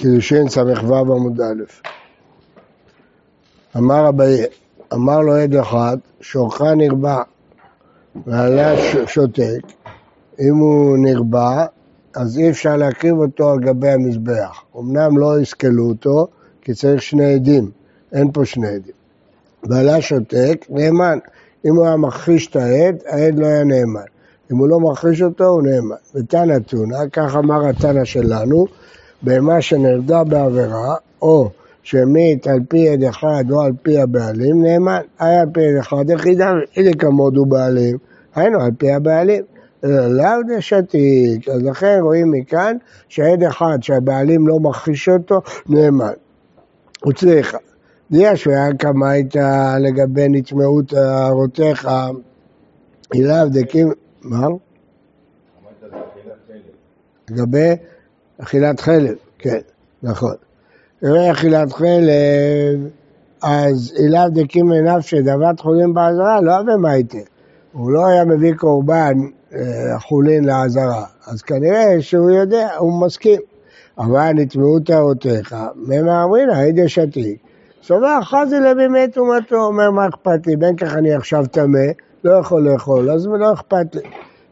קידושין ס"ו עמוד א'. אמר אביי, אמר לו עד אחד, שורך נרבע ועליה שותק, אם הוא נרבע, אז אי אפשר להקריב אותו על גבי המזבח. אמנם לא יסכלו אותו, כי צריך שני עדים, אין פה שני עדים. ועליה שותק, נאמן. אם הוא היה מכחיש את העד, העד לא היה נאמן. אם הוא לא מכחיש אותו, הוא נאמן. ותנא תונא, כך אמר התנא שלנו, בהמה שנרדה בעבירה, או שמית על פי עד אחד או על פי הבעלים, נאמן. היה על פי עד אחד יחידה, איזה כמוד הוא בעלים, היינו על פי הבעלים. לאו דשתיק, אז לכן רואים מכאן שעד אחד שהבעלים לא מכחיש אותו, נאמן. הוא צריך. יש כמה הייתה לגבי נטמעות הערותיך, אליו דקים, מה? לגבי אכילת חלב, כן, נכון. לגבי אכילת חלב, אז אליו דקים לנפשי דבת חולין בעזרה, לא אבי מייטה. הוא לא היה מביא קורבן אה, חולין לעזרה, אז כנראה שהוא יודע, הוא מסכים. אבל נטמעו טהרותיך, ממה אמרינא, הידי שתיק. סובר חזי לבי מת ומתו, אומר מה אכפת לי, בין כך אני עכשיו טמא, לא יכול לאכול, אז לא אכפת לי.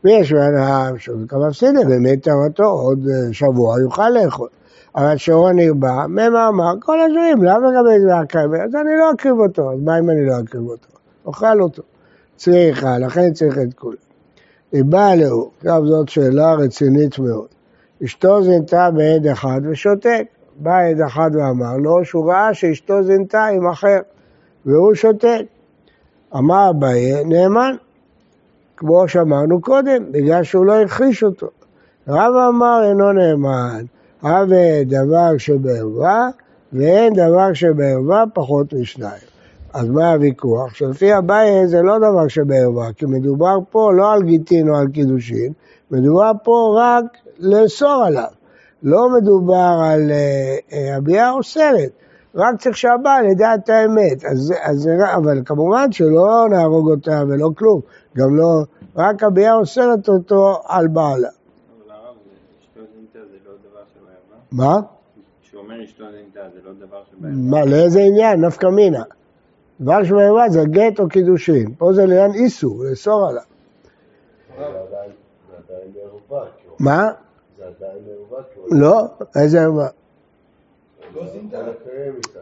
ויש אדם שהוא כמפסיד באמת טהרתו, עוד אה, שבוע יוכל לאכול. אבל שרון נרבע, ממה אמר, כל השבועים, למה לגבי זה הקרב? אז אני לא אקריב אותו, אז מה אם אני לא אקריב אותו? אוכל אותו. צריכה, לכן צריך את כולם. היא באה לו, עכשיו זאת שאלה רצינית מאוד. אשתו זינתה בעד אחד ושותק. בא עד אחד ואמר לו שהוא ראה שאשתו זינתה עם אחר, והוא שותק. אמר אביי, נאמן, כמו שאמרנו קודם, בגלל שהוא לא הכחיש אותו. רב אמר אינו נאמן, הווה דבר שבערווה ואין דבר שבערווה פחות משניים. אז מה הוויכוח? שלפי אביי זה לא דבר שבערווה, כי מדובר פה לא על גיטין או על קידושין, מדובר פה רק לאסור עליו. לא מדובר על הביאה אה, אוסרת, רק צריך שהבעל ידע את האמת. אז, אז, אבל כמובן שלא נהרוג אותה ולא כלום, גם לא, רק הביאה אוסרת אותו על בעלה. מה? כשהוא אומר אשתו זינתה זה לא דבר שבערווה? מה, לאיזה עניין? נפקא מינה. דבר שבערווה זה גט או קידושין. פה זה לעניין איסור, לאסור עליו. מה? לא, איזה ערווה?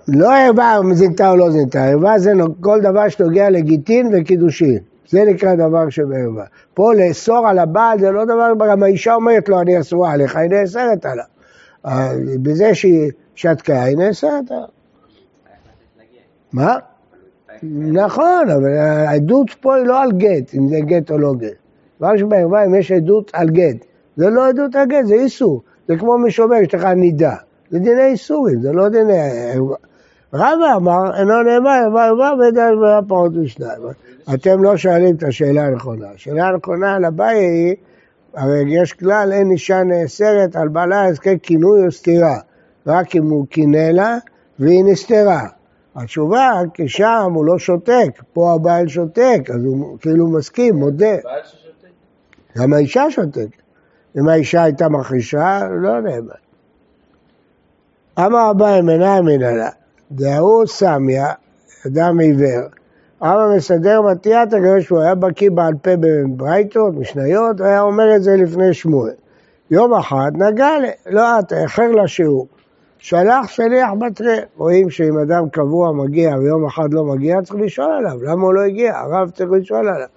לא ערווה אם זינתה או לא זינתה, ערווה זה כל דבר שנוגע לגיטין וקידושין. זה נקרא דבר שבערווה. פה לאסור על הבעל זה לא דבר, גם האישה אומרת לו אני אסורה עליך, היא נאסרת עליו. בזה שהיא שתקה, היא נאסרת עליו. מה? נכון, אבל העדות פה היא לא על גט, אם זה גט או לא גט. דבר שבערווה אם יש עדות על גט. זה לא עדות על גט, זה איסור. זה כמו מי שאומר, יש לך נידה. זה דיני איסורים, זה לא דיני... רבא אמר, אינו נאמר, אבל ערווה ודאי ערווה פחות משניים. אתם לא שואלים את השאלה הנכונה. השאלה הנכונה על הבעיה היא, הרי יש כלל, אין אישה נאסרת על בעלה עסקי כינוי או סתירה. רק אם הוא קינא לה והיא נסתרה. התשובה, כי שם הוא לא שותק, פה הבעל שותק, אז הוא כאילו מסכים, מודה. גם האישה שותקת. אם האישה הייתה מכחישה, לא נאמן. אמר אביי מנהל מנהלה, דהוא סמיה, אדם עיוור, אבא מסדר מתיעת הקדוש הוא היה בקיא בעל פה בברייתות, משניות, היה אומר את זה לפני שמואל. יום אחד נגע, לא אתה, איחר לשיעור. שלח שליח בתרי. רואים שאם אדם קבוע מגיע ויום אחד לא מגיע, צריך לשאול עליו. למה הוא לא הגיע? הרב צריך לשאול עליו.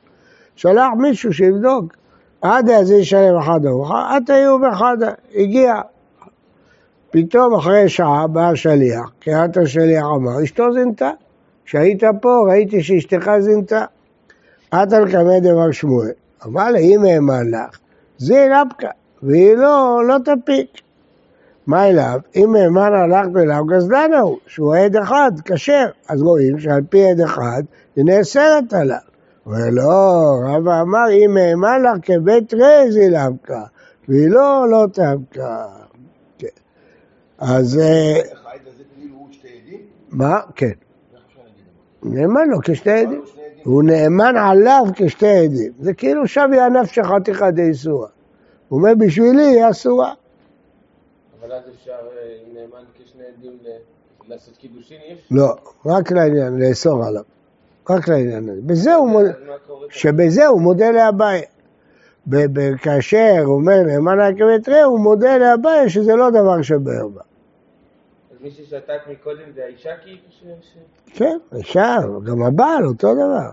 שלח מישהו שיבדוק. עד אז ישלם אחד ארוחה, עד היו באחד, הגיע. פתאום אחרי שעה בא השליח, קריאת השליח אמר, אשתו זינתה. כשהיית פה ראיתי שאשתך זינתה. עתה לקמא דבר שמואל. לה, אם האמן לך, זה נפקא, והיא לא, לא תפיק. מה אליו? אם האמן הלכת אליו, גזלן הוא, שהוא עד אחד, כשר. אז רואים שעל פי עד אחד, היא נאסרת עליו. הוא אומר, לא, רבא אמר, אם האמן לך כבית רז היא למקה, והיא לא, לא תמקה. אז... אה, מה? כן. נאמן לו כשתי עדים. הוא נאמן עליו כשתי עדים. זה כאילו שווה הנפש חתיכא דאיסורא. הוא אומר, בשבילי היא אסורה. אבל אז אפשר אה, עם נאמן כשני עדים לעשות קידושין, אפשר? לא, רק לעניין, לאסור עליו. רק לעניין הזה. בזה הוא מודה? שבזה הוא מודה לאביי. כאשר הוא אומר נאמן להקמת ראה, הוא מודה לאביי שזה לא דבר שבערבה. מי ששתק מקודם זה האישה כאילו כן, אפשר, גם הבעל אותו דבר.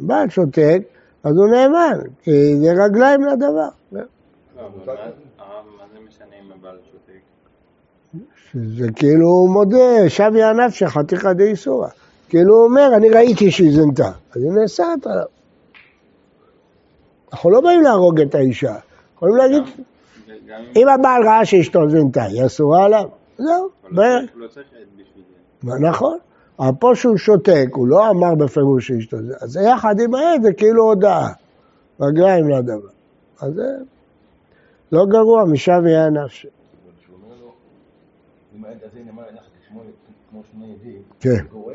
הבעל שותק, אז הוא נאמן, כי זה רגליים לדבר. לא, מה הרב, מה זה משנה אם הבעל שותק? שזה כאילו הוא מודה, שביה נפשך חתיכא דאיסורא. כאילו הוא אומר, אני ראיתי שהיא זנתה, אז היא נאסרת עליו. אנחנו לא באים להרוג את האישה, יכולים להגיד, אם הבעל ראה שאשתו זנתה, היא אסורה עליו, זהו, לא לא צריך עד בשביל זה. נכון. אבל פה שהוא שותק, הוא לא אמר בפירוש שאשתו זה, אז יחד עם העד זה כאילו הודעה, רגליים לדבר. אז זה לא גרוע משב יהיה לו, אם העד הזה נאמר לך כמו שני עדים, כן. גורע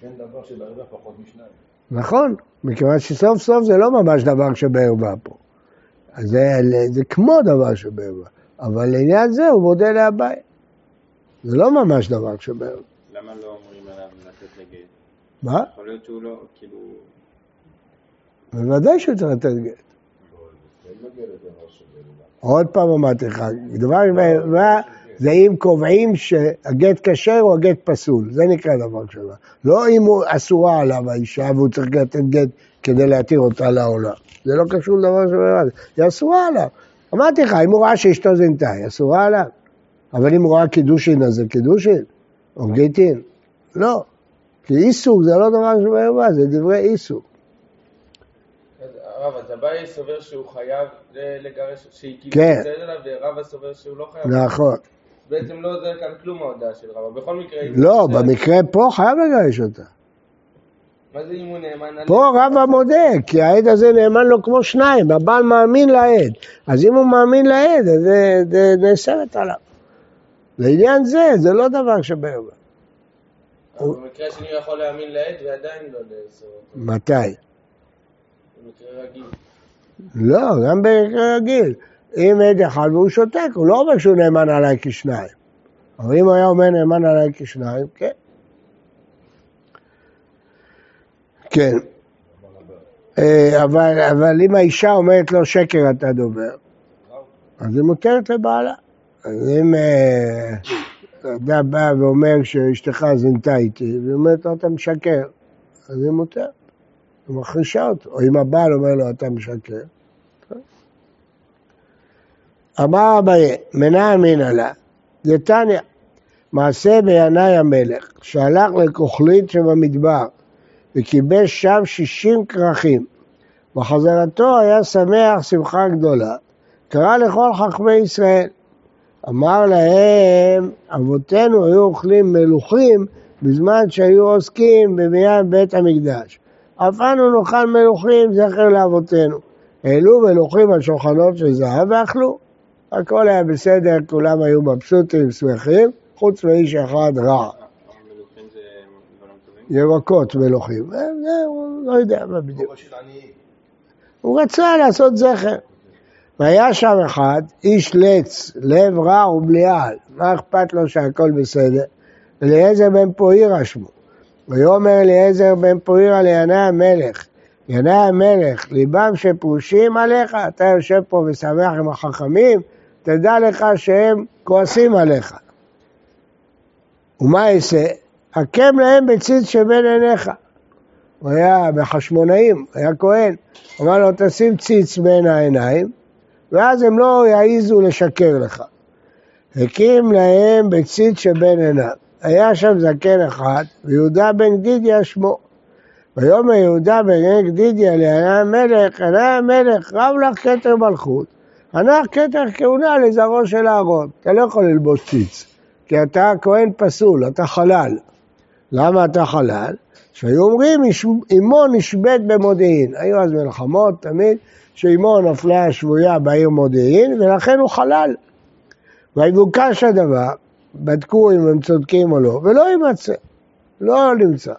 שאין דבר שבערבה פחות משניים. נכון, מכיוון שסוף סוף זה לא ממש דבר שבערווה פה. אז זה, זה כמו דבר שבערווה, אבל לעניין זה הוא מודה לאביי. זה לא ממש דבר שבערווה. למה לא אומרים עליו לתת לגט? מה? יכול להיות שהוא לא, כאילו... בוודאי שהוא צריך לתת גט. עוד פעם אמרתי לך, דבר בערווה זה אם קובעים שהגט כשר או הגט פסול, זה נקרא דבר שבערווה. לא אם הוא אסורה עליו האישה והוא צריך לתת גט כדי להתיר אותה לעולם. זה לא קשור לדבר שבערווה, היא אסורה עליו. אמרתי לך, אם הוא ראה שאשתו זינתה, היא אסורה עליו. אבל אם הוא ראה קידושין, אז זה קידושין? או גיטין? לא. כי איסור זה לא דבר שבערווה, זה דברי איסור. הרב, אז אביי סובר שהוא חייב לגרש, שהיא כאילו כן. בסדר אליו, ורבא סובר שהוא לא חייב. נכון. בעצם לא עוזר כאן כלום ההודעה של רבא. בכל מקרה... לא, במקרה פה חייב לגרש אותה. מה זה אם הוא נאמן? פה רבא מודה, כי העד הזה נאמן לו כמו שניים, הבעל מאמין לעד. אז אם הוא מאמין לעד, אז נאסרת עליו. לעניין זה, זה לא דבר שבערווה. אבל במקרה השני הוא יכול להאמין לעד ועדיין לא לאסור אותו. מתי? במקרה רגיל. לא, גם במקרה רגיל. אם עד אחד והוא שותק, הוא לא אומר שהוא נאמן עליי כשניים. אבל אם הוא היה אומר נאמן עליי כשניים, כן. כן. אה, אבל, אבל אם האישה אומרת לו שקר אתה דובר, אז היא מותרת לבעלה. אז אם אה, אדם בא ואומר שאשתך זינתה איתי, והיא אומרת לו אתה משקר, אז היא מותרת. היא מחרישה אותו. או אם הבעל אומר לו אתה משקר. אמר אביי, מנה אמינא לה, דתניא, מעשה בינאי המלך, שהלך לכוכלית שבמדבר, וכיבש שם שישים כרכים. בחזרתו היה שמח שמחה גדולה, קרא לכל חכמי ישראל. אמר להם, אבותינו היו אוכלים מלוכים בזמן שהיו עוסקים בבניין בית המקדש. אף אנו נאכל מלוכים זכר לאבותינו. העלו מלוכים על שולחנות של זהב ואכלו. הכל היה בסדר, כולם היו מבסוטים, שמחים, חוץ מאיש אחד רע. זה? ירקות מלוכים. לא יודע מה בדיוק. הוא רצה לעשות זכר. והיה שם אחד, איש לץ, לב רע ובליעל. מה אכפת לו שהכל בסדר? אליעזר בן פוירה שמו. ויאמר אליעזר בן פוירה לינאי המלך, ינאי המלך, ליבם שפרושים עליך, אתה יושב פה ושמח עם החכמים, תדע לך שהם כועסים עליך. ומה אעשה? הקם להם בציץ שבין עיניך. הוא היה בחשמונאים, היה כהן. אמר לו, תשים ציץ בין העיניים, ואז הם לא יעזו לשקר לך. הקים להם בציץ שבין עיניו. היה שם זקן אחד, ויהודה בן גדידיה שמו. ויאמר יהודה בן גדידיה לעני המלך, עני המלך, רב לך כתר מלכות, הנח כתר כהונה לזרעו של אהרון. אתה לא יכול ללבוש ציץ, כי אתה כהן פסול, אתה חלל. למה אתה חלל? שהיו אומרים, אמו נשבית במודיעין. היו אז מלחמות תמיד, שאמו נפלה שבויה בעיר מודיעין, ולכן הוא חלל. ויבוקש הדבר, בדקו אם הם צודקים או לא, ולא יימצא, לא נמצא.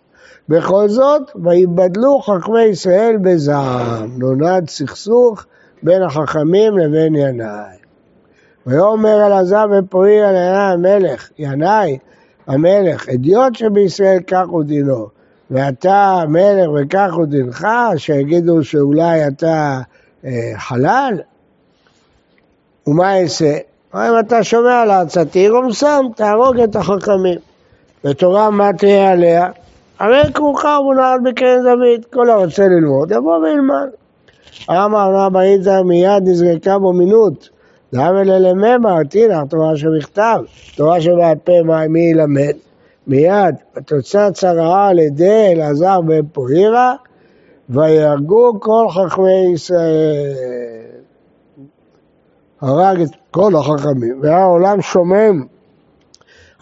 בכל זאת, ויבדלו חכמי ישראל בזעם, נולד סכסוך בין החכמים לבין ינאי. ויאמר אלעזר ופועיל על ינאי המלך, ינאי המלך, אדיוט שבישראל כך הוא דינו, ואתה המלך וכך הוא דינך, שיגידו שאולי אתה חלל? ומה אעשה? אם אתה שומע לעצתי רומסם, תהרוג את החכמים. ותורה מה תהיה עליה? הרי כרוכה ומונעת בקרן דוד, כל הרוצה ללמוד יבוא וילמד. אמר רבא יזהר מיד נזרקה בו מינות. דאבל אלממה, תינך תורה שבכתב, תורה שבעל פה מי ילמד? מיד, התוצאה צרעה על ידי אלעזר בן פוהירה, ויהרגו כל חכמי ישראל. הרג את כל החכמים, והעולם שומם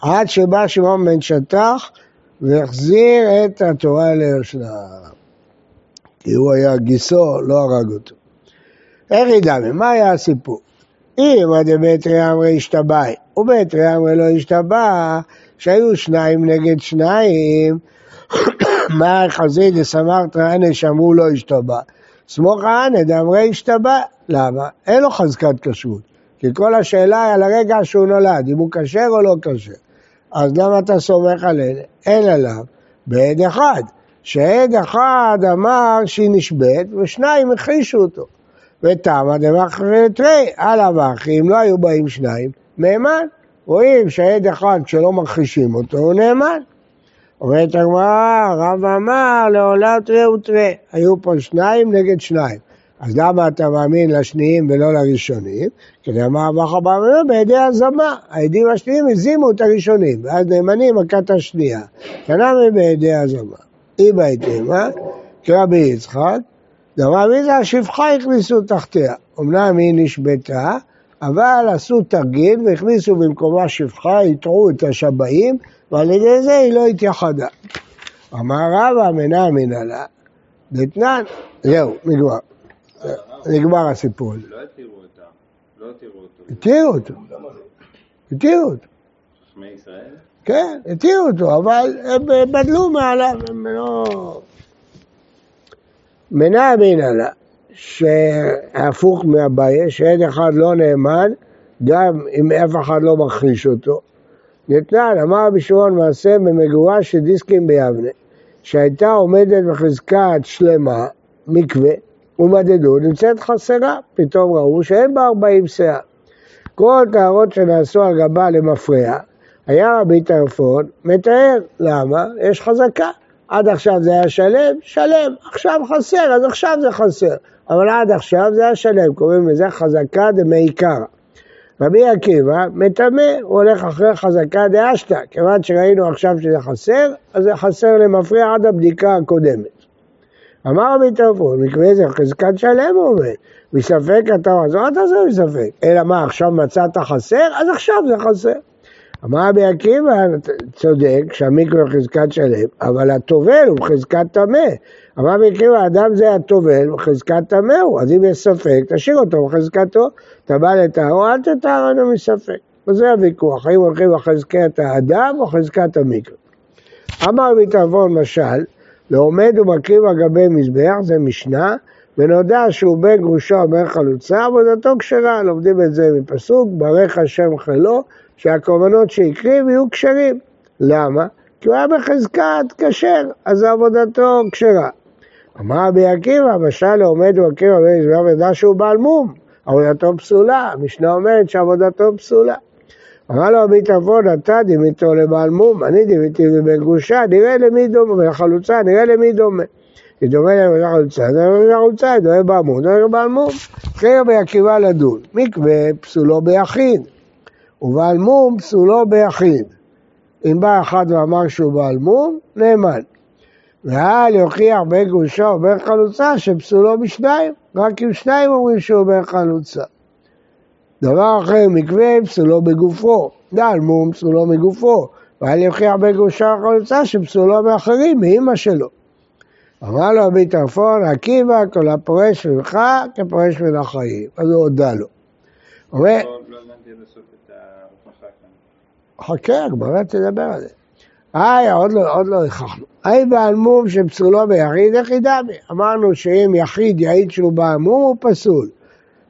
עד שבא שמעון בן שטח והחזיר את התורה ליושנה. כי הוא היה גיסו, לא הרג אותו. איך ידע מה היה הסיפור? אם דבתרי אמרי השתבעי ובתרי אמרי לא השתבע, שהיו שניים נגד שניים, מה חזית דסמרת אנה שאמרו לא השתבע. סמוך אנה דאמרי השתבע. למה? אין לו חזקת כשרות. כי כל השאלה היא על הרגע שהוא נולד, אם הוא כשר או לא כשר. אז למה אתה סומך על אלה? אין עליו בעד אחד, שעד אחד אמר שהיא נשבית ושניים הכחישו אותו. ותמה דמחרי על אבכי, אם לא היו באים שניים, נאמן. רואים שעד אחד כשלא מכחישים אותו הוא נאמן. אומרת הגמרא, רב אמר לעולם תרי ותרי, היו פה שניים נגד שניים. אז למה אתה מאמין לשניים ולא לראשונים? כדי אמר אבך אבא אמר בידי הזמה. העדים השניים הזימו את הראשונים, ואז נאמנים מכת השנייה. תנמי בידי הזמה. היא בהתאמה, כרבי יצחק, דבר מזה השפחה הכניסו תחתיה. אמנם היא נשבתה, אבל עשו תרגיל והכניסו במקומה שפחה, הטעו את השבעים, ועל ידי זה היא לא התייחדה. אמר רבא מנה מנהלה, דתנן, זהו, נגמר. נגמר הסיפור הזה. לא התירו אותה. לא התירו אותו. התירו אותו. התירו אותו. חכמי ישראל? כן, התירו אותו, אבל הם בדלו מעליו, הם לא... מנה מנהלה, שהפוך מהבעיה, שעד אחד לא נאמן, גם אם אף אחד לא מכחיש אותו. נתנן, אמר רבי שמעון מעשה במגורה של דיסקים ביבנה, שהייתה עומדת בחזקת שלמה, מקווה, ומדדו, נמצאת חסרה, פתאום ראו שאין בה 40 שאה. כל טהרות שנעשו על גבה למפרע, היה רבי טרפון מתאר, למה? יש חזקה. עד עכשיו זה היה שלם, שלם, עכשיו חסר, אז עכשיו זה חסר. אבל עד עכשיו זה היה שלם, קוראים לזה חזקה דמעיקרא. רבי עקיבא מטמא, הוא הולך אחרי חזקה דאשתא, כיוון שראינו עכשיו שזה חסר, אז זה חסר למפריע עד הבדיקה הקודמת. אמר רבי טרפון, מקווה זה חזקת שלם הוא אומר, מספק אתה, אז מה אתה עושה מספק? אלא מה, עכשיו מצאת חסר? אז עכשיו זה חסר. אמר רבי עקיבא, צודק, שהמקווה חזקת שלם, אבל הטובל הוא בחזקת טמא. אמר רבי עקיבא, אדם זה הטובל בחזקת טמא הוא, אז אם יש ספק, תשאיר אותו בחזקתו. אתה בא לטהרו, אל תטהרנו מספק. וזה הוויכוח, האם הולכים בחזקת האדם או חזקת המקווה. אמר רבי טרפון משל, לעומד ומקריב על גבי מזבח, זה משנה, ונודע שהוא בן גרושו או חלוצה, עבודתו כשרה. לומדים את זה מפסוק, ברך השם חילו, שהקורבנות שהקריב יהיו כשרים. למה? כי הוא היה בחזקת כשר, אז עבודתו כשרה. אמר רבי עקיבא, משל על גבי מזבח, ונדע שהוא בעל מום, עבודתו פסולה. המשנה אומרת שעבודתו פסולה. אמר לו רבי טרפון, אתה דימיתו לבעל מום, אני דימיתי לבן גרושה, נראה למי דומה, ולחלוצה, נראה למי דומה. היא דומה לבן חלוצה, זה לבן חלוצה, היא דומה בעל מום, דומה מום. אחרי רבי עקיבא לדון, מקווה פסולו ביחיד, ובעל מום פסולו ביחיד. אם בא אחד ואמר שהוא בעל מום, נאמן. ואל יוכיח בן גרושה או בן חלוצה שפסולו בשניים, רק אם שניים אומרים שהוא בן חלוצה. דבר אחר, מקווה פסולו בגופו, דל מום פסולו מגופו, ואל יוכיח בגרושה החלוצה שפסולו מאחרים, מאמא שלו. אמר לו רבי טרפון, עקיבא, כל הפורש ממך כפורש מן החיים. אז הוא הודה לו. לא לא הבנתי עד הסוף את ההוכחה כאן. חכה, הגמרא תדבר על זה. היי, עוד לא, עוד לא הכחנו. היי בעל מום שפסולו ביחיד, איך ידע בי? אמרנו שאם יחיד יעיד שהוא בעל מום הוא פסול.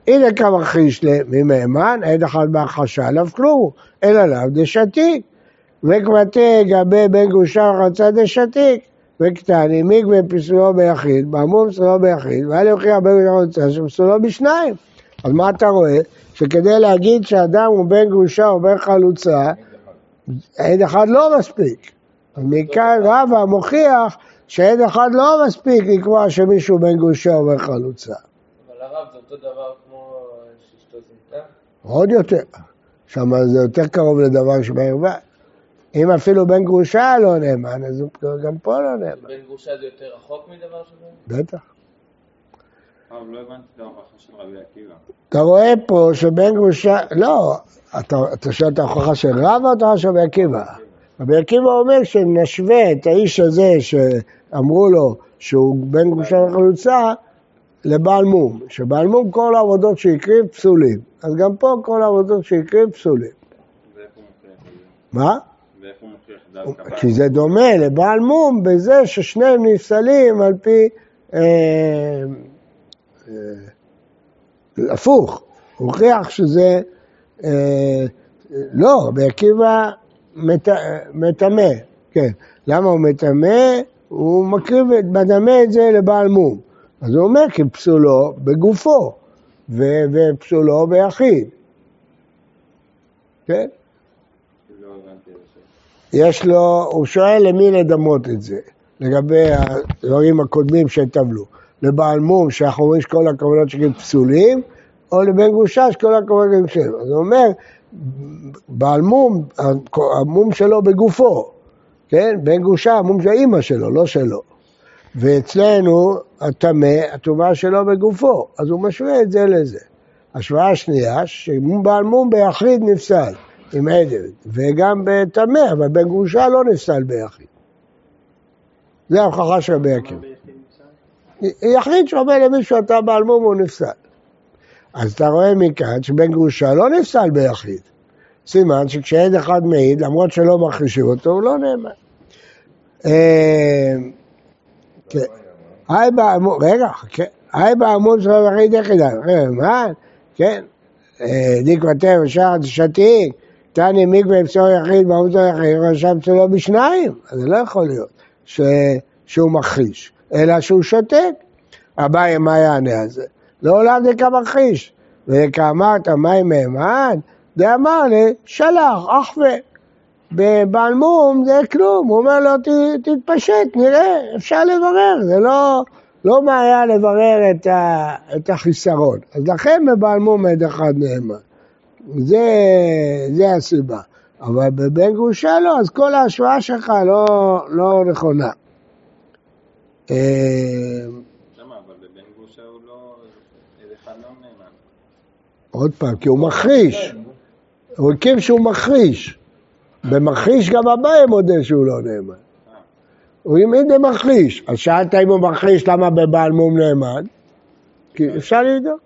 הנה כמה חיש ממהימן, אין אחד בהכחשה עליו כלום, אלא לאו דשתיק. וכבתי גבי בן גרושה וחצה דשתיק. וקטני מיגבי פסולו ביחיד, בעמום פסולו ביחיד, והיה להוכיח בן גרושה וחצה שפסולו בשניים. אז מה אתה רואה? שכדי להגיד שאדם הוא בן גרושה או בן חלוצה, עד אחד לא מספיק. מכאן רבא מוכיח שעד אחד לא מספיק לקבוע שמישהו בן גרושה או בן חלוצה. אבל הרב זה אותו דבר כמו שאשתו זינתה? עוד יותר. שם זה יותר קרוב לדבר שבערווה. אם אפילו בן גרושה לא נאמן, אז גם פה לא נאמן. בן גרושה זה יותר רחוק מדבר שבערווה? בטח. הרב, לא הבנתי את ההוכחה של רבי עקיבא. אתה רואה פה שבן גרושה, לא, אתה, אתה שואל את ההוכחה של רבא או את ההוכחה של רבי עקיבא? רבי עקיבא אומר שנשווה את האיש הזה שאמרו לו שהוא בן גרושה וחלוצה לבעל מום, שבעל מום כל העבודות שהקריב פסולים, אז גם פה כל העבודות שהקריב פסולים. מה? כי זה דומה לבעל מום בזה ששניהם נפסלים על פי... אה, אה, הפוך, הוכיח שזה... אה, לא, רבי עקיבא מטמא, כן. למה הוא מטמא? הוא מקריב, מדמה את זה לבעל מום. אז הוא אומר כי פסולו בגופו, ו- ופסולו ביחיד. כן? יש לו, הוא שואל למי לדמות את זה, לגבי הדברים הקודמים שטבלו. לבעל מום, שאנחנו אומרים שכל הכוונות שלהם פסולים, או לבן גרושה שכל פסולים. אז הוא אומר, בעל מום, המום שלו בגופו, כן? בן גרושה, המום של אימא שלו, לא שלו. ואצלנו, הטמא, הטומאה שלו בגופו, אז הוא משווה את זה לזה. השוואה השנייה, שבעל מום ביחיד נפסל, עם עדל, וגם בטמא, אבל בן גרושה לא נפסל ביחיד. זה ההוכחה של רבי עקיבא. יחיד שאומר למישהו אתה בעל מום הוא נפסל. אז אתה רואה מכאן שבן גרושה לא נפסל ביחיד. סימן שכשעד אחד מעיד, למרות שלא מכחישים אותו, הוא לא נאמן. אה, כן. רגע, חכה. היי בעמוד של יחיד יחידה. מה? כן. אה, די כותב, שער שתיק, תני מקווה פסור יחיד בעמוד של יחיד, רשם שלו בשניים. זה לא יכול להיות. שהוא מכחיש, אלא שהוא שותק. אביי, מה יענה על זה? לעולם דקה מכחיש. וכאמרת, מים מהימן? דאמר לי, שלח, אחווה. בבעל מום זה כלום, הוא אומר לו, "ת- תתפשט, נראה, אפשר לברר, זה לא, לא היה לברר את, ה, את החיסרון. אז לכן בבעל מום עד אחד נאמן. זה, זה הסיבה. אבל בבן גרושה לא, אז כל ההשוואה שלך לא, לא נכונה. אה, למה? אבל בבן גרושה הוא לא... איזה אחד לא נאמן. עוד פעם, כי הוא. הוא הקים שהוא מכחיש. במכחיש גם אביי מודה שהוא לא נאמן. הוא העמיד במכחיש. אז שאלת אם הוא מכחיש, למה בבעל מום נאמן? כי אפשר לבדוק.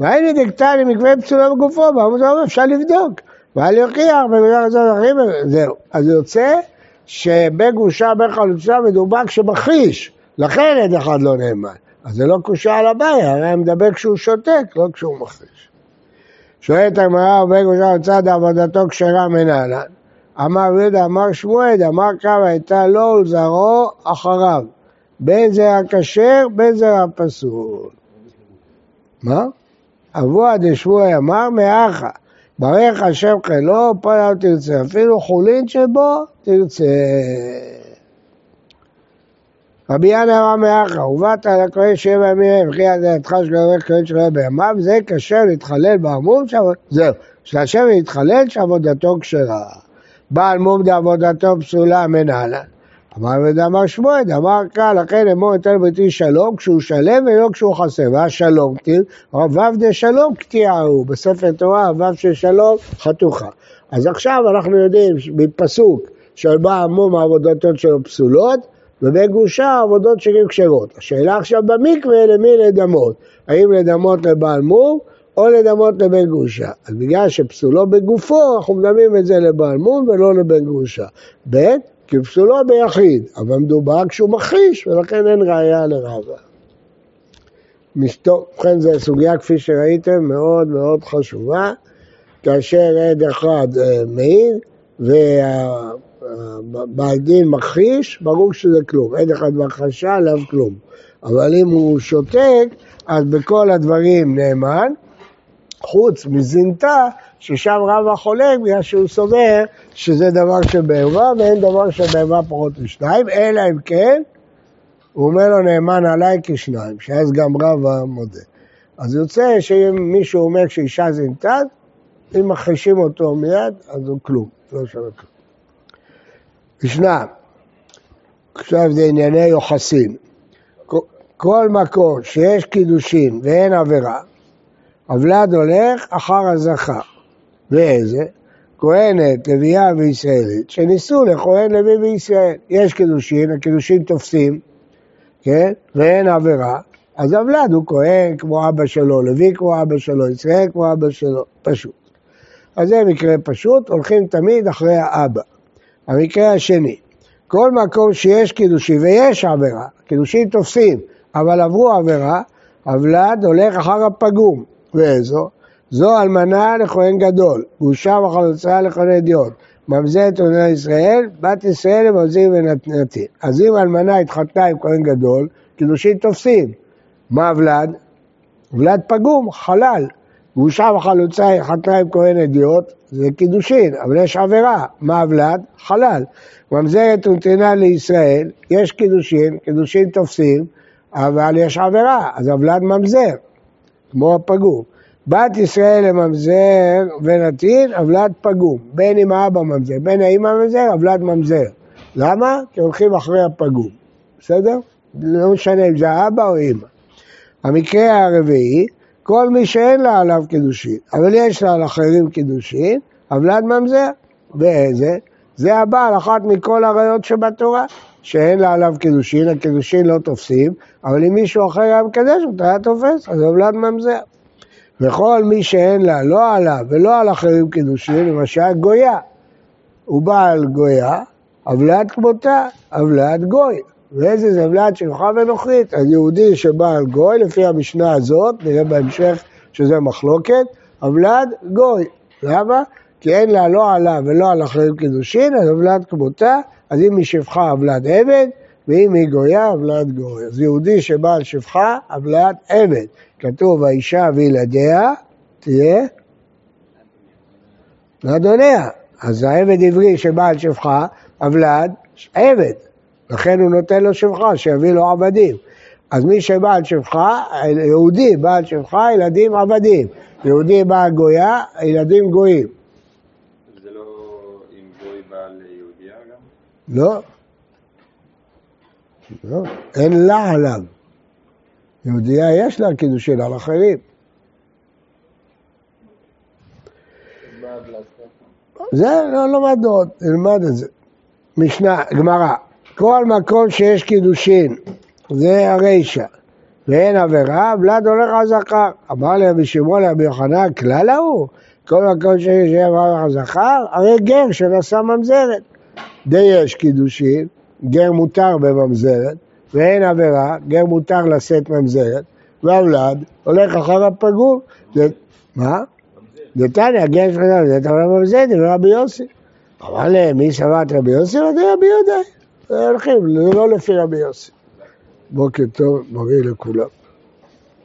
והיינו דקטני מקווה פסולה בגופו, ואמרו זה אפשר לבדוק. והיה להוכיח במילה כזאת אחרים, זהו. אז יוצא שבן גרושה, בן חלוצה, מדובר כשמכחיש. לכן עד אחד לא נאמן. אז זה לא קושה על הבעיה, הרי מדבר כשהוא שותק, לא כשהוא מכחיש. שואלת הגמרא, ובן גרושה מצד עבודתו כשרה מנהלן. אמר יהודה, אמר שמואל, אמר כמה הייתה לו ולזרעו אחריו. בין זרע כשר, בין זרע פסול. מה? אבוה דשמואל אמר מאחה. ברך השם חילו, פה לא תרצה. אפילו חולין שבו, תרצה. רבי ינא אמר מאחה, ובאת על הכהן שבע ימים, וכי על דעתך שגרר כהן שלא בימיו, זה כשר להתחלל בעמום. זהו, שלהשם להתחלל שעבודתו כשרה. בעל מום דעבודתו פסולה מנהלן. אמר ודאמר שמואל, אמר קל, לכן אמור יותר ביתי שלום כשהוא שלם ולא כשהוא חסר. והיה שלום כתיב, וו דשלום קטיעהו, בספר תורה וו של שלום חתוכה. אז עכשיו אנחנו יודעים מפסוק של בעל מום העבודתו שלו פסולות, ובן גרושה העבודות שלי כשרות. השאלה עכשיו במקווה למי לדמות, האם לדמות לבעל מום או לדמות לבן גרושה. אז בגלל שפסולו בגופו, אנחנו מדמים את זה לבעל מום ולא לבן גרושה. ב', כי פסולו ביחיד, אבל מדובר כשהוא מכחיש, ולכן אין ראייה לרבה. ובכן זו סוגיה כפי שראיתם מאוד מאוד חשובה, כאשר עד אחד אה, מעיד דין מכחיש, ברור שזה כלום, עד אחד מכחשה עליו כלום, אבל אם הוא שותק, אז בכל הדברים נאמן, חוץ מזינתה, ששם רב החולק בגלל שהוא סובר שזה דבר של בערווה ואין דבר של בערווה פחות משניים, אלא אם כן, הוא אומר לו נאמן עליי כשניים, שאז גם רב מודה. אז יוצא שאם מישהו אומר שאישה זינתה, אם מכחישים אותו מיד, אז הוא כלום, לא שווה כלום. משנה, עכשיו זה ענייני יוחסין. כל מקום שיש קידושין ואין עבירה, הוולד הולך אחר הזכר. ואיזה? כהנת, לוויה וישראלית, שניסו לכהן לוי בישראל. יש קידושין, הקידושין תופסים, כן? ואין עבירה, אז הוולד הוא כהן כמו אבא שלו, לוי כמו אבא שלו, ישראל כמו אבא שלו, פשוט. אז זה מקרה פשוט, הולכים תמיד אחרי האבא. המקרה השני, כל מקום שיש קידושין ויש עבירה, קידושין תופסים, אבל עברו עבירה, הוולד הולך אחר הפגום. ואיזו? זו אלמנה לכהן גדול, גרושה וחלוצה לכהן אדיוט. ממזרת עונה ישראל, בת ישראל לממזרים ונתנתים. אז אם אלמנה התחתנה עם כהן גדול, קידושין תופסים. מה הוולד? ולד פגום, חלל. גרושה וחלוצה התחתנה עם כהן הדיוט, זה קידושין, אבל יש עבירה. הוולד? חלל. ממזרת ונתנה לישראל, יש קידושין, קידושין תופסים, אבל יש עבירה, אז הוולד ממזר, כמו הפגום. בת ישראל לממזר ונתין, הוולד פגום. בין אם האבא ממזר, בין האמא ממזר, הוולד ממזר. למה? כי הולכים אחרי הפגום. בסדר? לא משנה אם זה האבא או אמא. המקרה הרביעי, כל מי שאין לה עליו קידושין, אבל יש לה על אחרים קידושין, הוולד ממזר. ואיזה? זה הבא על אחת מכל העריות שבתורה, שאין לה עליו קידושין, הקידושין לא תופסים, אבל אם מישהו אחר היה מקדש אותה היה תופס, אז הוולד ממזר. וכל מי שאין לה, לא עליו ולא על אחרים קידושין, למשל גויה. הוא בעל גויה, אבלת כמותה, אבלת גוי. ואיזה זה אבלת שלוחה ונוכרית? אז יהודי שבעל גוי, לפי המשנה הזאת, נראה בהמשך שזה מחלוקת, אבלת גוי. למה? כי אין לה לא עליו ולא על אחרים קידושין, אז אבלת כמותה, אז אם היא שפחה אבלת עבד, ואם היא גויה, אבלת גוי. אז יהודי שבעל שפחה, אבלת עבד. כתוב, האישה וילדיה תהיה לאדוניה. אז העבד עברי שבעל שפחה, אבלד, עבד. לכן הוא נותן לו שפחה, שיביא לו עבדים. אז מי שבעל שפחה, יהודי בעל שפחה, ילדים עבדים. יהודי בעל גויה, ילדים גויים. זה לא עם גוי בעל יהודייה גם? לא. לא, אין לה עליו. יהודייה יש לה קידושין על אחרים. זה לא למדנו עוד, נלמד את זה. משנה, גמרא, כל מקום שיש קידושין, זה הרישא, ואין עבירה, בלד הולך על זכר. אמר לי רבי שמעון רבי יוחנן, כלל ההוא, כל מקום שיש עבירה על זכר, הרי גר שנשא ממזרת. די יש קידושין, גר מותר בממזרת, ואין עבירה, גר מותר לשאת ממזרת, והולד הולך אחר הפגום. זה, מה? דתניא, גר שכנה, זה תמר ממזרת, ורבי יוסי. אמר להם, מי סבר את רבי יוסי? רבי יהודה. הולכים, לא לפי רבי יוסי. בוקר טוב, בריא לכולם.